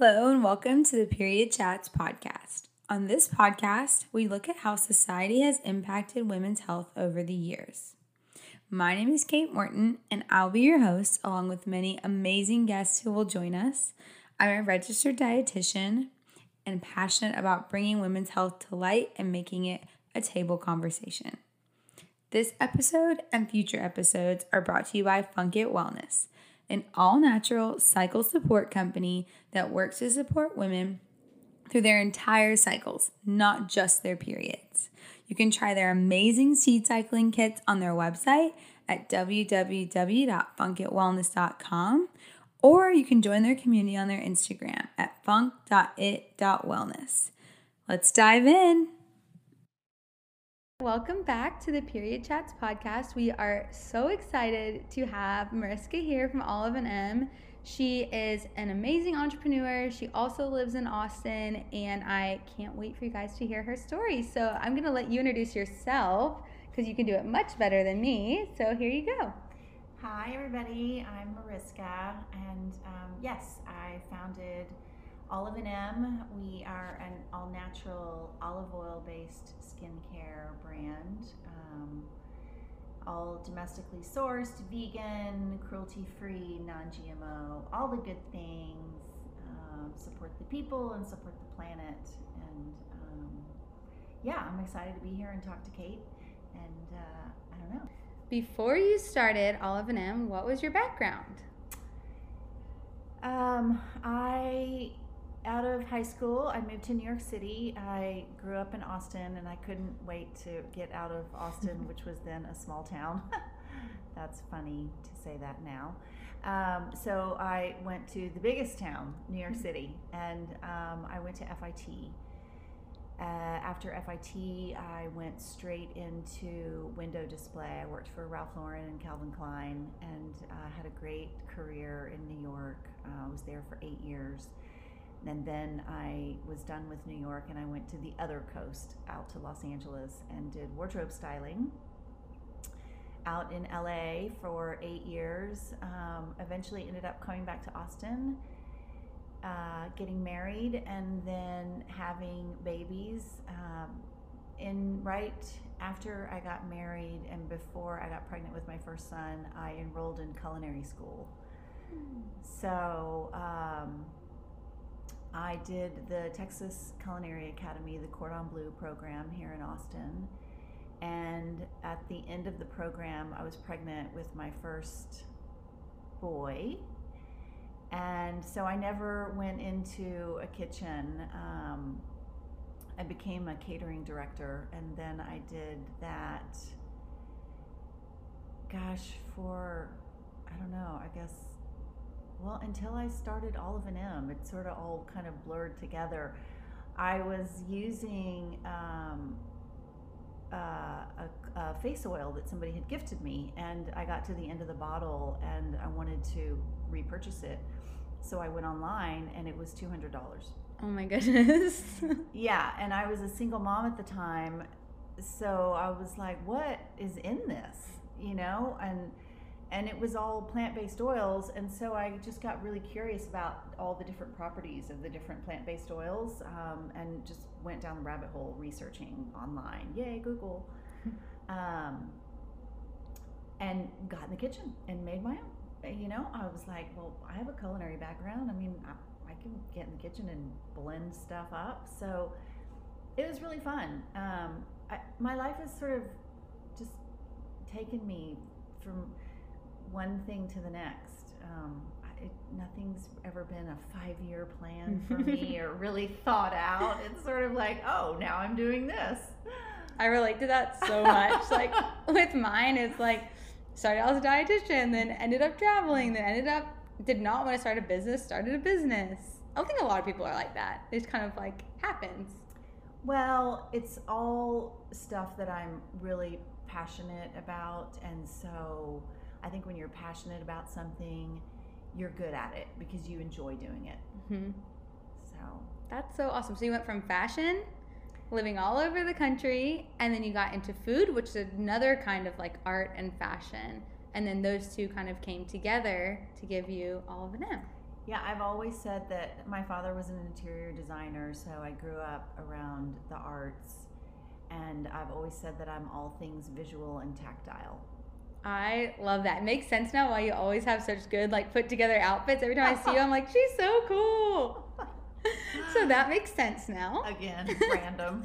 Hello, and welcome to the Period Chats podcast. On this podcast, we look at how society has impacted women's health over the years. My name is Kate Morton, and I'll be your host along with many amazing guests who will join us. I'm a registered dietitian and passionate about bringing women's health to light and making it a table conversation. This episode and future episodes are brought to you by Funk It Wellness an all natural cycle support company that works to support women through their entire cycles, not just their periods. You can try their amazing seed cycling kits on their website at www.funkitwellness.com or you can join their community on their Instagram at funk.it.wellness. Let's dive in. Welcome back to the Period Chats podcast. We are so excited to have Mariska here from Olive and M. She is an amazing entrepreneur. She also lives in Austin, and I can't wait for you guys to hear her story. So I'm going to let you introduce yourself because you can do it much better than me. So here you go. Hi, everybody. I'm Mariska, and um, yes, I founded Olive and M. We are an all natural olive oil based skincare brand. Um, all domestically sourced, vegan, cruelty free, non GMO, all the good things. Um, support the people and support the planet. And um, yeah, I'm excited to be here and talk to Kate. And uh, I don't know. Before you started Olive and M, what was your background? Um, I out of high school, I moved to New York City. I grew up in Austin, and I couldn't wait to get out of Austin, which was then a small town. That's funny to say that now. Um, so I went to the biggest town, New York City, and um, I went to FIT. Uh, after FIT, I went straight into window display. I worked for Ralph Lauren and Calvin Klein, and uh, had a great career in New York. Uh, I was there for eight years and then I was done with New York and I went to the other coast out to Los Angeles and did wardrobe styling out in LA for eight years. Um, eventually ended up coming back to Austin, uh, getting married, and then having babies. Um, in right after I got married and before I got pregnant with my first son, I enrolled in culinary school. Mm. So, um, I did the Texas Culinary Academy, the Cordon Bleu program here in Austin. And at the end of the program, I was pregnant with my first boy. And so I never went into a kitchen. Um, I became a catering director, and then I did that, gosh, for, I don't know, I guess well, until I started Olive and M, it sort of all kind of blurred together. I was using um, uh, a, a, face oil that somebody had gifted me, and I got to the end of the bottle and I wanted to repurchase it. So I went online and it was $200. Oh my goodness. yeah, and I was a single mom at the time. So I was like, what is in this? You know? And and it was all plant-based oils and so i just got really curious about all the different properties of the different plant-based oils um, and just went down the rabbit hole researching online. Yay google. Um, and got in the kitchen and made my own. You know i was like well i have a culinary background. I mean i, I can get in the kitchen and blend stuff up. So it was really fun. Um, I, my life has sort of just taken me from one thing to the next. Um, it, nothing's ever been a five year plan for me or really thought out. It's sort of like, oh, now I'm doing this. I relate to that so much. like with mine, it's like started out as a dietitian, then ended up traveling, then ended up did not want to start a business, started a business. I think a lot of people are like that. It's kind of like happens. Well, it's all stuff that I'm really passionate about, and so I think when you're passionate about something, you're good at it because you enjoy doing it. Mm-hmm. So that's so awesome. So you went from fashion, living all over the country, and then you got into food, which is another kind of like art and fashion. And then those two kind of came together to give you Olive and M. Yeah, I've always said that my father was an interior designer, so I grew up around the arts, and I've always said that I'm all things visual and tactile. I love that. It makes sense now why you always have such good, like, put together outfits. Every time I see you, I'm like, she's so cool. so that makes sense now. Again, random.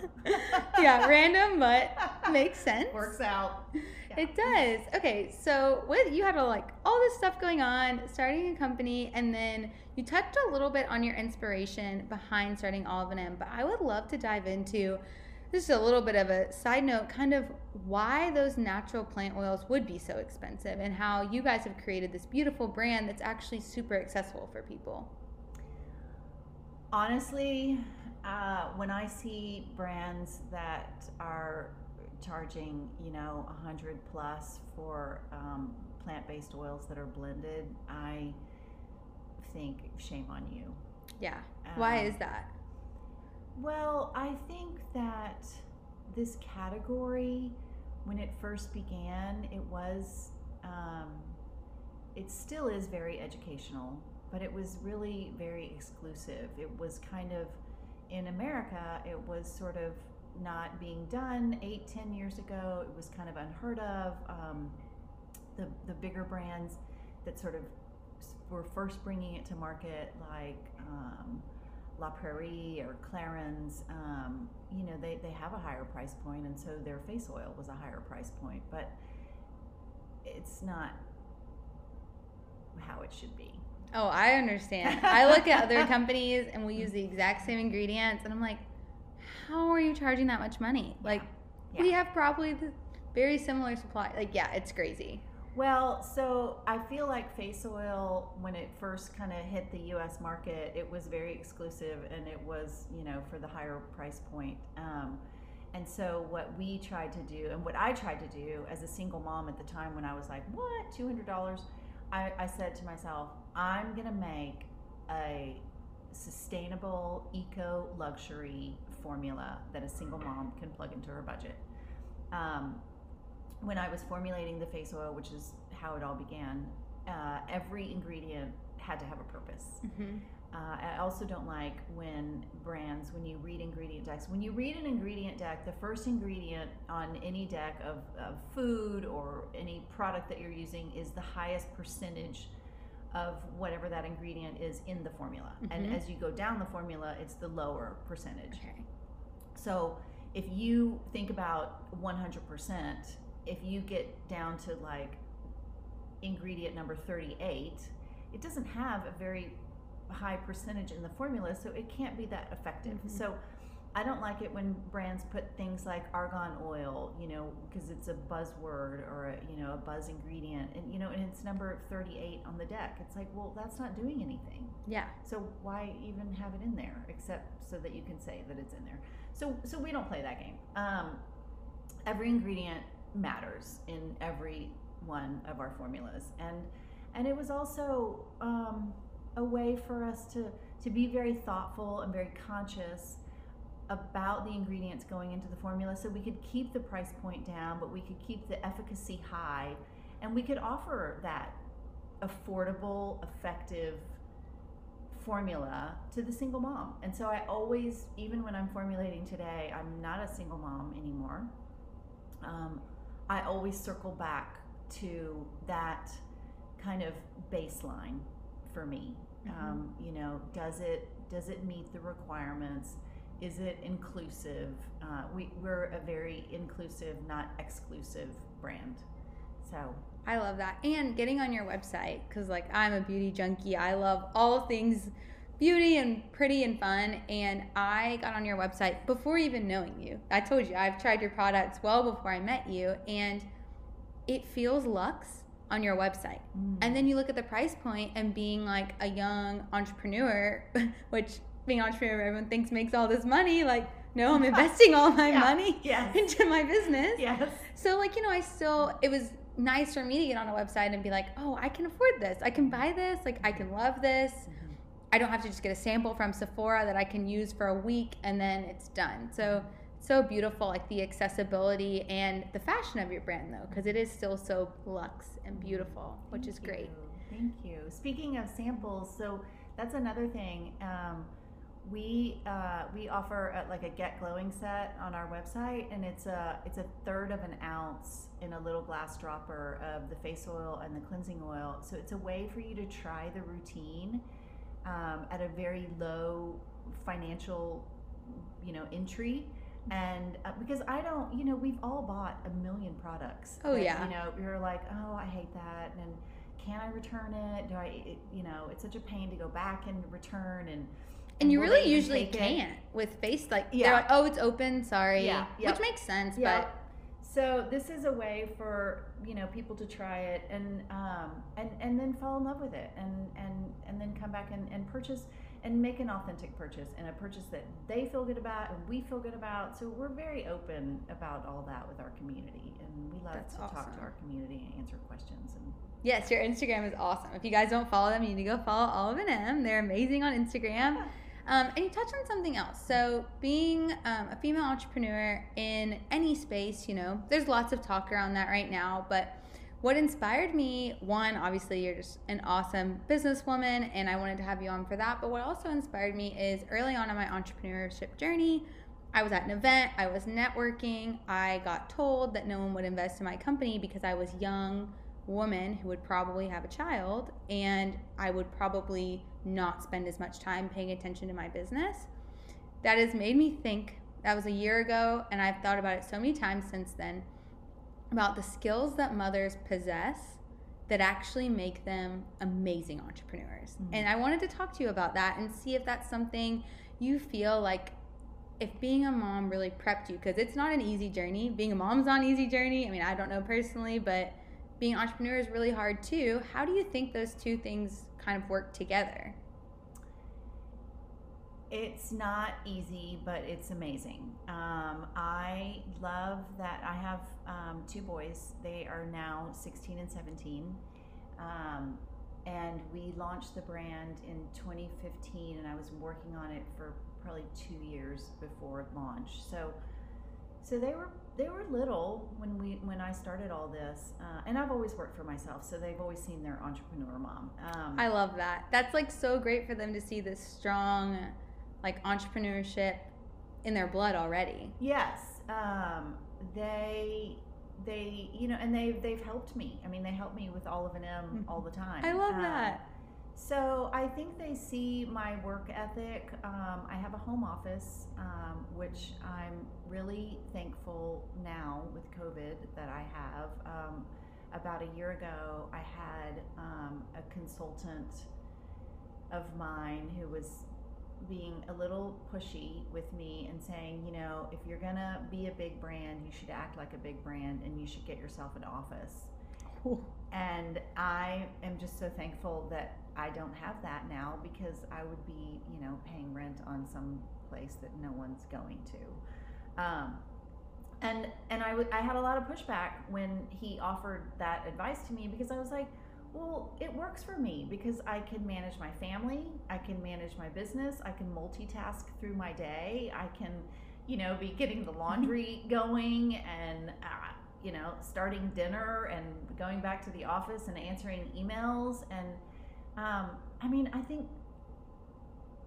yeah, random, but makes sense. Works out. Yeah. It does. Okay, so with you had a, like all this stuff going on, starting a company, and then you touched a little bit on your inspiration behind starting Olive and M. But I would love to dive into just a little bit of a side note, kind of why those natural plant oils would be so expensive, and how you guys have created this beautiful brand that's actually super accessible for people. Honestly, uh, when I see brands that are charging, you know, a hundred plus for um, plant-based oils that are blended, I think shame on you. Yeah. Why Um, is that? Well, I think that this category, when it first began, it was, um, it still is very educational, but it was really very exclusive. It was kind of, in America, it was sort of not being done eight, ten years ago. It was kind of unheard of. Um, the, the bigger brands that sort of were first bringing it to market, like um, La Prairie or Clarins, um, you know, they, they have a higher price point, and so their face oil was a higher price point, but it's not how it should be. Oh, I understand. I look at other companies and we use the exact same ingredients, and I'm like, how are you charging that much money? Like, we Yeah. have probably the very similar supply. Like, yeah, it's crazy. Well, so I feel like face oil, when it first kind of hit the US market, it was very exclusive and it was, you know, for the higher price point. Um, and so, what we tried to do, and what I tried to do as a single mom at the time when I was like, what, $200? I, I said to myself, I'm to make a sustainable eco luxury formula that a single mom can plug into her budget. Um, when I was formulating the face oil, which is how it all began, uh, every ingredient had to have a purpose. Mm-hmm. Uh, I also don't like when brands, when you read ingredient decks, when you read an ingredient deck, the first ingredient on any deck of, of food or any product that you're using is the highest percentage of whatever that ingredient is in the formula. And Mhm. as you go down the formula, it's the lower percentage. Okay. So if you think about 100%, if you get down to like ingredient number 38, it doesn't have a very high percentage in the formula, so it can't be that effective. Mhm. So I don't like it when brands put things like argan oil, you know, because it's a buzzword or a, you know, a buzz ingredient and you know, and it's number 38 on the deck. It's like, well, that's not doing anything. Yeah. So why even have it in there except so that you can say that it's in there? So so we don't play that game. Um, every ingredient matters in every one of our formulas, and and it was also um, a way for us to to be very thoughtful and very conscious about the ingredients going into the formula so we could keep the price point down but we could keep the efficacy high and we could offer that affordable effective formula to the single mom. And so I always, even when I'm formulating today, I'm not a single mom anymore. Um, I always circle back to that kind of baseline for me. Mhm. Um, you know, does it does it meet the requirements? Is it inclusive? Uh, we, we're a very inclusive, not exclusive brand. So I love that. And getting on your website, because like I'm a beauty junkie. I love all things beauty and pretty and fun. And I got on your website before even knowing you. I told you I've tried your products well before I met you, and it feels luxe on your website. Mm. And then you look at the price point and being like a young entrepreneur, which being an entrepreneur everyone thinks makes all this money. Like, no, I'm investing all my Yeah. money Yes. into my business. yes. So like, you know, I still it was nice for me to get on a website and be like, "Oh, I can afford this. I can buy this. Like I can love this. Mm-hmm. I don't have to just get a sample from Sephora that I can use for a week and then it's done." So so beautiful like the accessibility and the fashion of your brand though because it is still so luxe and beautiful which is great you. Thank you. Speaking of samples, so that's another thing. Um, we uh, we offer a, like a get glowing set on our website, and it's a it's a third of an ounce in a little glass dropper of the face oil and the cleansing oil. So it's a way for you to try the routine um, at a very low financial, you know, entry. And uh, because I don't, you know, we've all bought a million products. Oh, that, yeah. You know, you're like, oh, I hate that, and can I return it? Do I, it, you know, it's such a pain to go back and return and. And you really usually can't with face like Yeah. they're like, oh, it's open, sorry, Yeah, yep. which makes sense. Yeah. So this is a way for you know people to try it and um, and and then fall in love with it and and and then come back and, and purchase and make an authentic purchase and a purchase that they feel good about and we feel good about. So we're very open about all that with our community and we love That's to talk to our community and answer questions and yes, your Instagram is awesome. If you guys don't follow them, you need to go follow Olive and M. They're amazing on Instagram. Um, and you touched on something else. So, being um, a female entrepreneur in any space, you know, there's lots of talk around that right now. But what inspired me, one, obviously, you're just an awesome businesswoman, and I wanted to have you on for that. But what also inspired me is early on in my entrepreneurship journey, I was at an event, I was networking, I got told that no one would invest in my company because I was young woman who would probably have a child and I would probably not spend as much time paying attention to my business. That has made me think. That was a year ago, and I've thought about it so many times since then about the skills that mothers possess that actually make them amazing entrepreneurs. Mhm. And I wanted to talk to you about that and see if that's something you feel like if being a mom really prepped you because it's not an easy journey. Being a mom's not an easy journey. I mean, I don't know personally, but being an entrepreneur is really hard too. How do you think those two things kind of work together? It's not easy, but it's amazing. Um, I love that I have um, two boys. They are now 16 and 17. Um, and we launched the brand in 2015, and I was working on it for probably two years before launch. So, so they were they were little when we when I started all this, uh, and I've always worked for myself, so they've always seen their entrepreneur mom. Um, I love that. That's like so great for them to see this strong like entrepreneurship in their blood already. Yes, um, they they you know, and they they've helped me. I mean, they help me with Olive and M Mhm. all the time. I love Um, that. So I think they see my work ethic. Um, I have a home office, um, which I'm really thankful now with COVID that I have. Um, about a year ago, I had um, a consultant of mine who was being a little pushy with me and saying, you know, if you're gonna be a big brand, you should act like a big brand and you should get yourself an office. And I am just so thankful that I don't have that now because I would be, you know, paying rent on some place that no one's going to. Um, and and I, w- I had a lot of pushback when he offered that advice to me because I was like, well, it works for me because I can manage my family, I can manage my business, I can multitask through my day, I can, you know, be getting the laundry going and, uh, you know, starting dinner and going back to the office and answering emails. And um, I mean, I think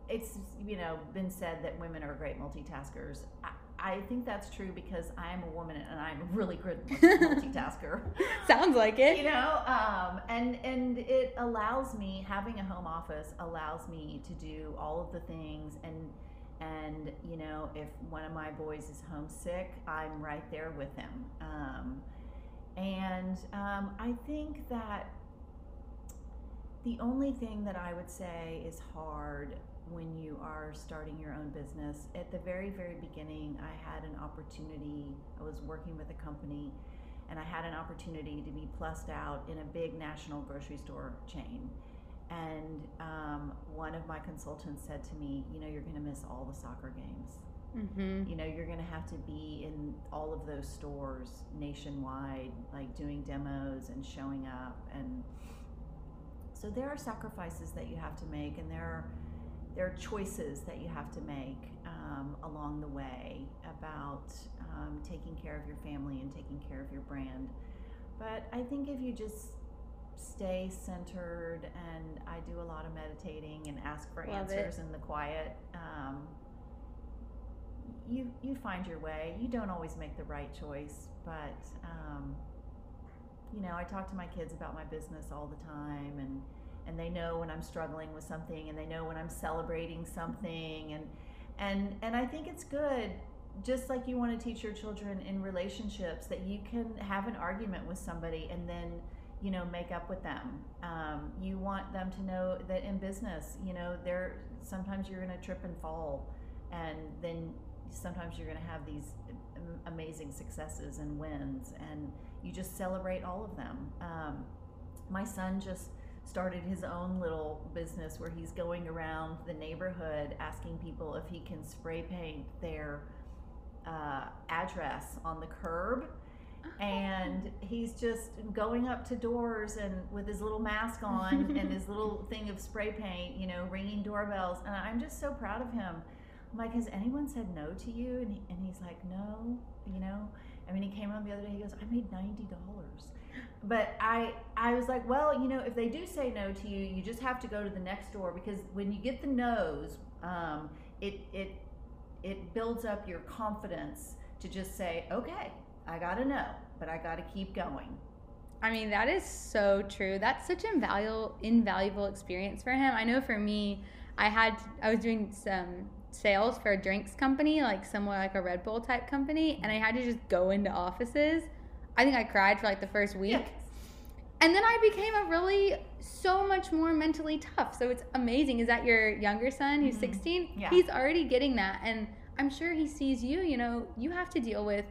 it's, you know, been said that women are great multitaskers. I, I think that's true because I am a woman and I'm a really good multitasker Sounds like it. you know um, and and it allows me having a home office allows me to do all of the things and and you know if one of my boys is homesick i'm right there with him um, and um, i think that the only thing that i would say is hard when you are starting your own business at the very very beginning i had an opportunity i was working with a company and I had an opportunity to be plussed out in a big national grocery store chain. And um, one of my consultants said to me, You know, you're going to miss all the soccer games. Mm-hmm. You know, you're going to have to be in all of those stores nationwide, like doing demos and showing up. And so there are sacrifices that you have to make, and there are there are choices that you have to make um, along the way about um, taking care of your family and taking care of your brand. But I think if you just stay centered and I do a lot of meditating and ask for Love answers it. in the quiet. Um, you you find your way. You don't always make the right choice, but um, you know, I talk to my kids about my business all the time, and and they know when I'm struggling with something, and they know when I'm celebrating something, and and and I think it's good. Just like you want to teach your children in relationships that you can have an argument with somebody and then you know make up with them um, you want them to know that in business you know there sometimes you're going to trip and fall and then sometimes you're going to have these amazing successes and wins and you just celebrate all of them um, my son just started his own little business where he's going around the neighborhood asking people if he can spray paint their uh, address on the curb and he's just going up to doors and with his little mask on and his little thing of spray paint, you know, ringing doorbells. And I'm just so proud of him. I'm like, has anyone said no to you? And, he, and he's like, no, you know. I mean, he came on the other day. He goes, I made ninety dollars. But I, I was like, well, you know, if they do say no to you, you just have to go to the next door because when you get the no's, um, it, it, it builds up your confidence to just say, okay, I gotta know, but I gotta keep going. I mean, that is so true. That's such invaluable, invaluable experience for him. I know for me, I had, I was doing some sales for a drinks company, like somewhere like a Red Bull type company, and I had to just go into offices. I think I cried for like the first week. Yes. And then I became a really so much more mentally tough. So it's amazing. Is that your younger son who's Mhm. 16? Yeah. He's already getting that. And I'm sure he sees you, you know, you have to deal with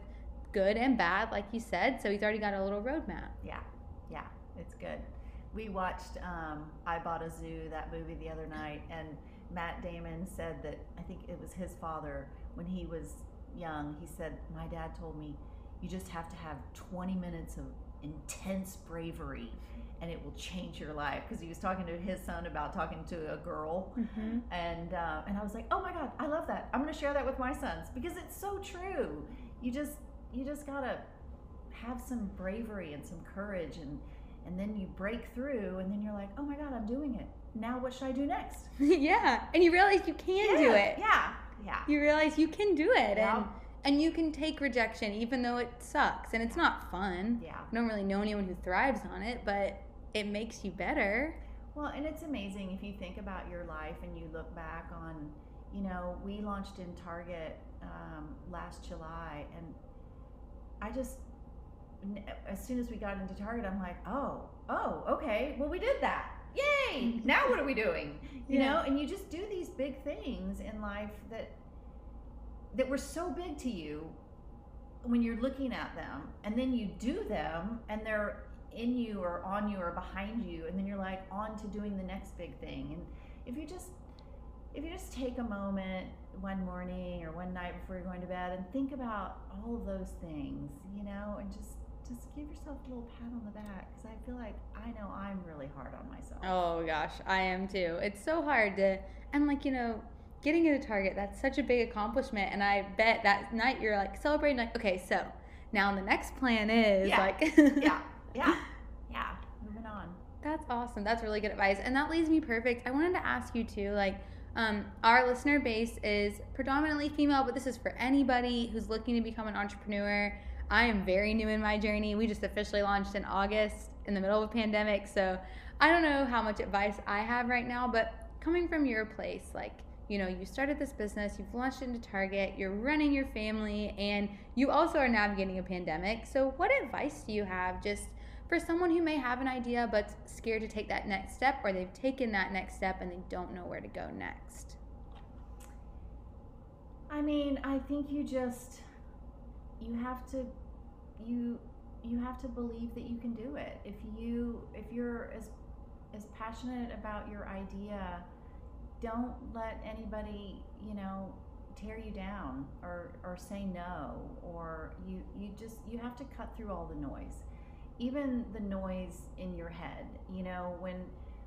good and bad, like you said. So he's already got a little roadmap. Yeah, yeah, it's good. We watched um, I Bought a Zoo, that movie, the other night, and Matt Damon said that I think it was his father when he was young. He said, My dad told me, you just have to have 20 minutes of intense bravery and it will change your life. Because he was talking to his son about talking to a girl. Mm-hmm. and uh, and I was like, oh my god, I love that. I'm gonna share that with my sons because it's so true. You just you just gotta have some bravery and some courage, and and then you break through, and then you're like, oh my god, I'm doing it. Now what should I do next? yeah. And you realize you can do it. Yeah, yeah, You realize you can do it. And Yeah. and you can take rejection even though it sucks and it's not fun. yeah. I don't really know anyone who thrives on it, but it makes you better. Well, and it's amazing if you think about your life and you look back on, you know, we launched in Target um, last July, and I just, as soon as we got into Target, I'm like, oh, oh, okay, well, we did that. Yay! Now what are we doing? You Yeah. know, and you just do these big things in life that that were so big to you when you're looking at them, and then you do them, and they're in you or on you or behind you and then you're like on to doing the next big thing and if you just if you just take a moment one morning or one night before you're going to bed and think about all of those things you know and just just give yourself a little pat on the back because i feel like i know i'm really hard on myself Oh gosh, I am too. It's so hard to, and like, you know, getting into Target, that's such a big accomplishment. And I bet that night you're like celebrating, like, okay, so now the next plan is Yeah. like, yeah yeah yeah moving on That's awesome. That's really good advice. And that leads me perfect. I wanted to ask you too, like, um, our listener base is predominantly female, but this is for anybody who's looking to become an entrepreneur. I am very new in my journey. We just officially launched in August in the middle of a pandemic, so I don't know how much advice I have right now, but coming from your place, like, you know, you started this business, you've launched into Target, you're running your family, and you also are navigating a pandemic. So, what advice do you have just for someone who may have an idea but scared to take that next step or they've taken that next step and they don't know where to go next I mean, I think you just you have to you you have to believe that you can do it. If you if you're as as passionate about your idea, don't let anybody, you know, tear you down or or say no or you you just you have to cut through all the noise. Even the noise in your head, you know, when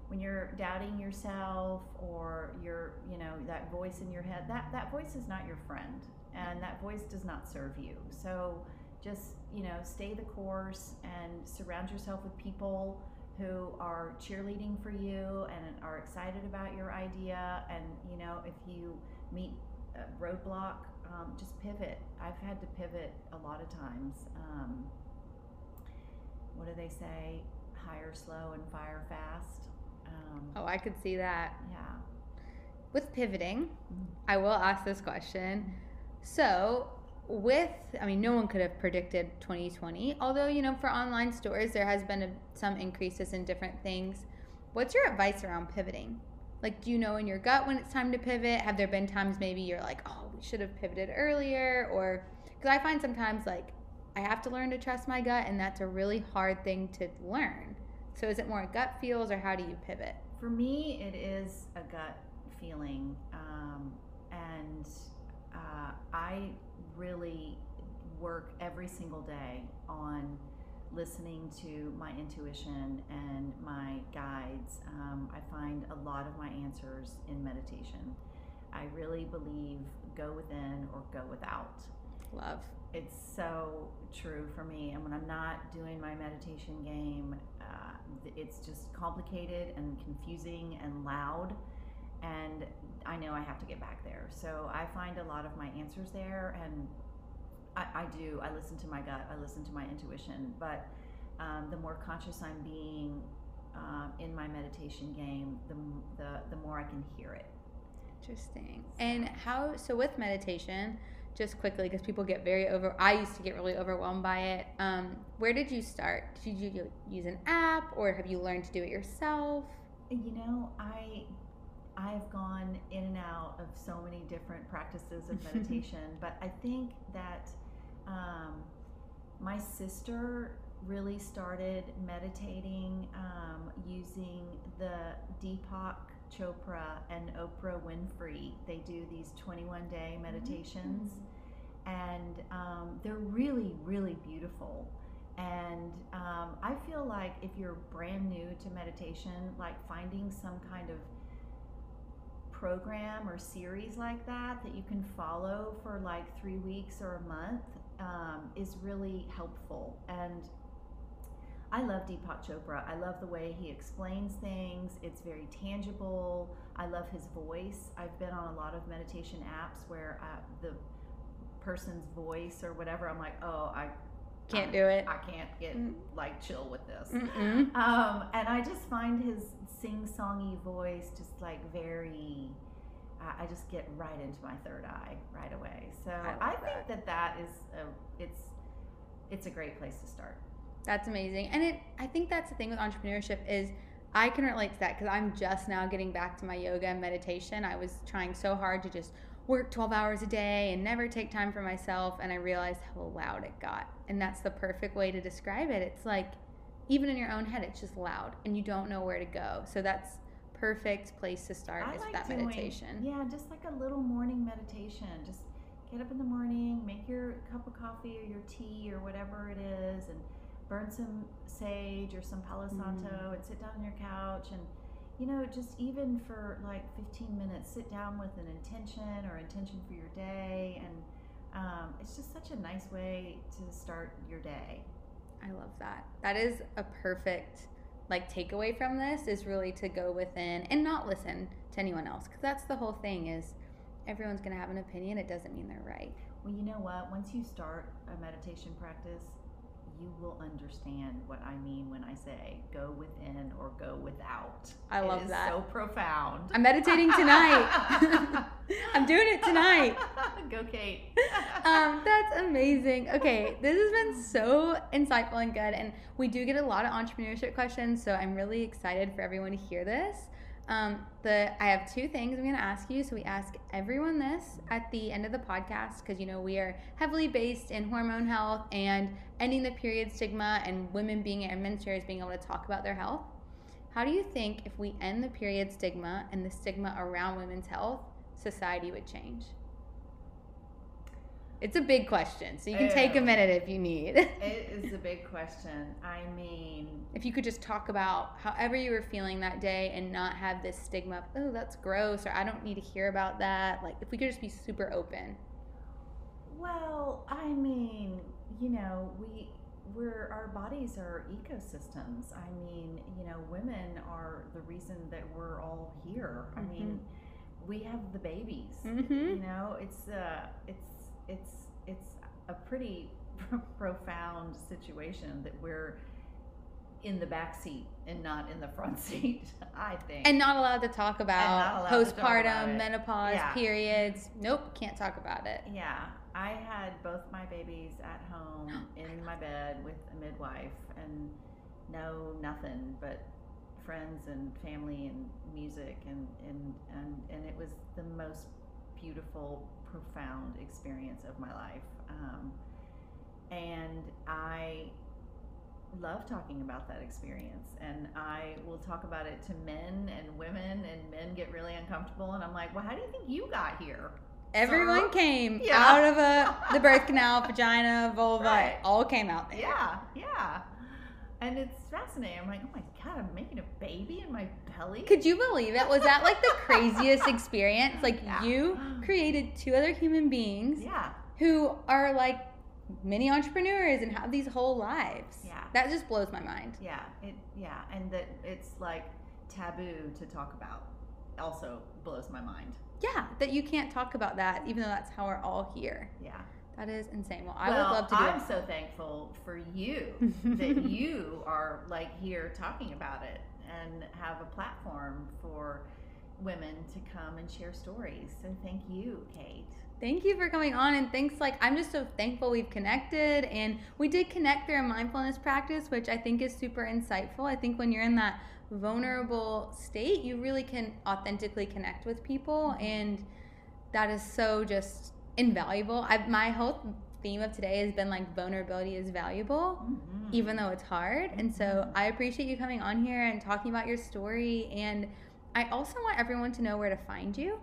when you're doubting yourself or you're you know that voice in your head that that voice is not your friend and that voice does not serve you so just you know stay the course and surround yourself with people who are cheerleading for you and are excited about your idea. And, you know, if you meet a roadblock, um, just pivot. I've had to pivot a lot of times. Um, what do they say? Hire slow and fire fast. Um, Oh, I could see that. yeah. With pivoting, Mm. I will ask this question. So, with, I mean, no one could have predicted 2020, although, you know, for online stores, there has been a, some increases in different things. What's your advice around pivoting? Like, do you know in your gut when it's time to pivot? Have there been times maybe you're like, oh, we should have pivoted earlier? Or, because I find sometimes like I have to learn to trust my gut, and that's a really hard thing to learn. So, is it more gut feels, or how do you pivot? For me, it is a gut feeling, um, and uh, I really work every single day on listening to my intuition and my guides. Um, I find a lot of my answers in meditation. I really believe go within or go without. Love. It's so true for me. And when I'm not doing my meditation game, uh, it's just complicated and confusing and loud. And I know I have to get back there. So I find a lot of my answers there. And I, I do. I listen to my gut, I listen to my intuition. But um, the more conscious I'm being um, in my meditation game, the, the, the more I can hear it. Interesting. And how, so with meditation, just quickly, because people get very over, I used to get really overwhelmed by it. Um, where did you start? Did you use an app or have you learned to do it yourself? You know, I I've gone in and out of so many different practices of meditation, but I think that um, my sister really started meditating um, using the Deepak Chopra and Oprah Winfrey. They do these 21 day meditations, and um, they're really, really beautiful. And um, I feel like if you're brand new to meditation, like finding some kind of program or series like that that you can follow for like three weeks or a month um, is really helpful. And I love Deepak Chopra. I love the way he explains things. It's very tangible. I love his voice. I've been on a lot of meditation apps where uh, the person's voice or whatever, I'm like, oh, I Can't I- do it. I can't get Mm. like chill with this. Mm-mm. Um, and I just find his sing-songy voice just like very. I I just get right into my third eye right away. So I I, think that. that that is a, it's it's a great place to start. That's amazing. And it I think that's the thing with entrepreneurship is I can relate to that because I'm just now getting back to my yoga and meditation. I was trying so hard to just work 12 hours a day and never take time for myself and I realized how loud it got. And that's the perfect way to describe it. It's like even in your own head it's just loud and you don't know where to go. So that's perfect place to start I is like that doing- meditation. Yeah, just like a little morning meditation. Just get up in the morning, make your cup of coffee or your tea or whatever it is, and burn some sage or some Palo Santo Mm. and sit down on your couch and you know just even for like 15 minutes sit down with an intention or intention for your day and um, it's just such a nice way to start your day I love that. That is a perfect like takeaway from this is really to go within and not listen to anyone else because that's the whole thing is everyone's going to have an opinion it doesn't mean they're right. Well, you know what? Once you start a meditation practice, you will understand what I mean when I say go within or go without. I love is that. So profound. I'm meditating tonight. I'm doing it tonight. go, Kate. Um, that's amazing. Okay, this has been so insightful and good, and we do get a lot of entrepreneurship questions, so I'm really excited for everyone to hear this. Um, the I have two things I'm going to ask you. So we ask everyone this at the end of the podcast because you know we are heavily based in hormone health and ending the period stigma and women being administrators being able to talk about their health. How do you think if we end the period stigma and the stigma around women's health, society would change? It's a big question, so you can take a minute if you need. It is a big question. I mean, if you could just talk about however you were feeling that day and not have this stigma of, oh, that's gross, or I don't need to hear about that. Like, if we could just be super open. Well, I mean, you know, we we're our bodies are ecosystems. I mean, you know, women are the reason that we're all here. I mean, we have the babies. Mm-hmm. You know, it's uh, it's it's it's a pretty profound situation that we're in the back seat and not in the front seat. I think. And not allowed to talk about postpartum, about menopause, Yeah. periods. Nope, can't talk about it. Yeah, I had both my babies at home in my bed with a midwife and no nothing but friends and family and music and and and, and it was the most beautiful, profound experience of my life. Um, and I love talking about that experience and I will talk about it to men and women and men get really uncomfortable and I'm like, "Well, how do you think you got here?" Everyone Sir? came Yeah. out of a the birth canal, vagina, vulva, Right. all came out there. Yeah, yeah. And it's fascinating. I'm like, oh my god, I'm making a baby in my belly. Could you believe it? Was that like the craziest experience? Like Yeah. you created two other human beings Yeah, who are like mini entrepreneurs and have these whole lives. Yeah. That just blows my mind. yeah, it, yeah, and that it's like taboo to talk about. Also blows my mind. Yeah, that you can't talk about that, even though that's how we're all here. Yeah. That is insane. Well, I well, would love to do I'm it. so thankful for you that you are like here talking about it and have a platform for women to come and share stories. So thank you, Kate. Thank you for coming on, and thanks. Like, I'm just so thankful we've connected, and we did connect through a mindfulness practice, which I think is super insightful. I think when you're in that vulnerable state, you really can authentically connect with people, mm-hmm. and that is so just invaluable. I, my whole theme of today has been like vulnerability is valuable, Mhm. even though it's hard. And so I appreciate you coming on here and talking about your story. And I also want everyone to know where to find you.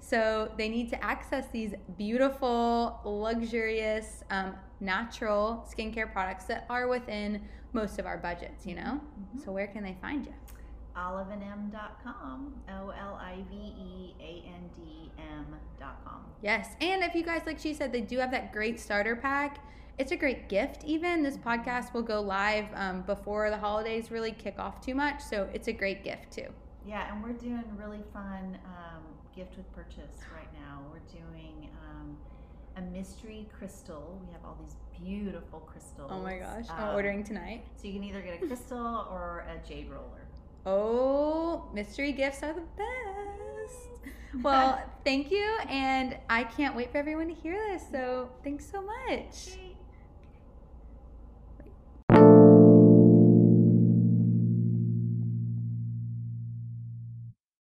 So they need to access these beautiful, luxurious, um, natural skincare products that are within most of our budgets, you know? Mhm. So where can they find you? oliveandm.com o l i v e a n d m.com Yes. And if you guys, like she said, they do have that great starter pack. It's a great gift, even. This podcast will go live um, before the holidays really kick off too much. So it's a great gift, too. yeah and we're doing really fun um, gift with purchase right now we're doing um, a mystery crystal we have all these beautiful crystals Oh my gosh. I'm Um, ordering tonight. so you can either get a crystal or a jade roller Oh, mystery gifts are the best. Well, thank you. And I can't wait for everyone to hear this. So thanks so much.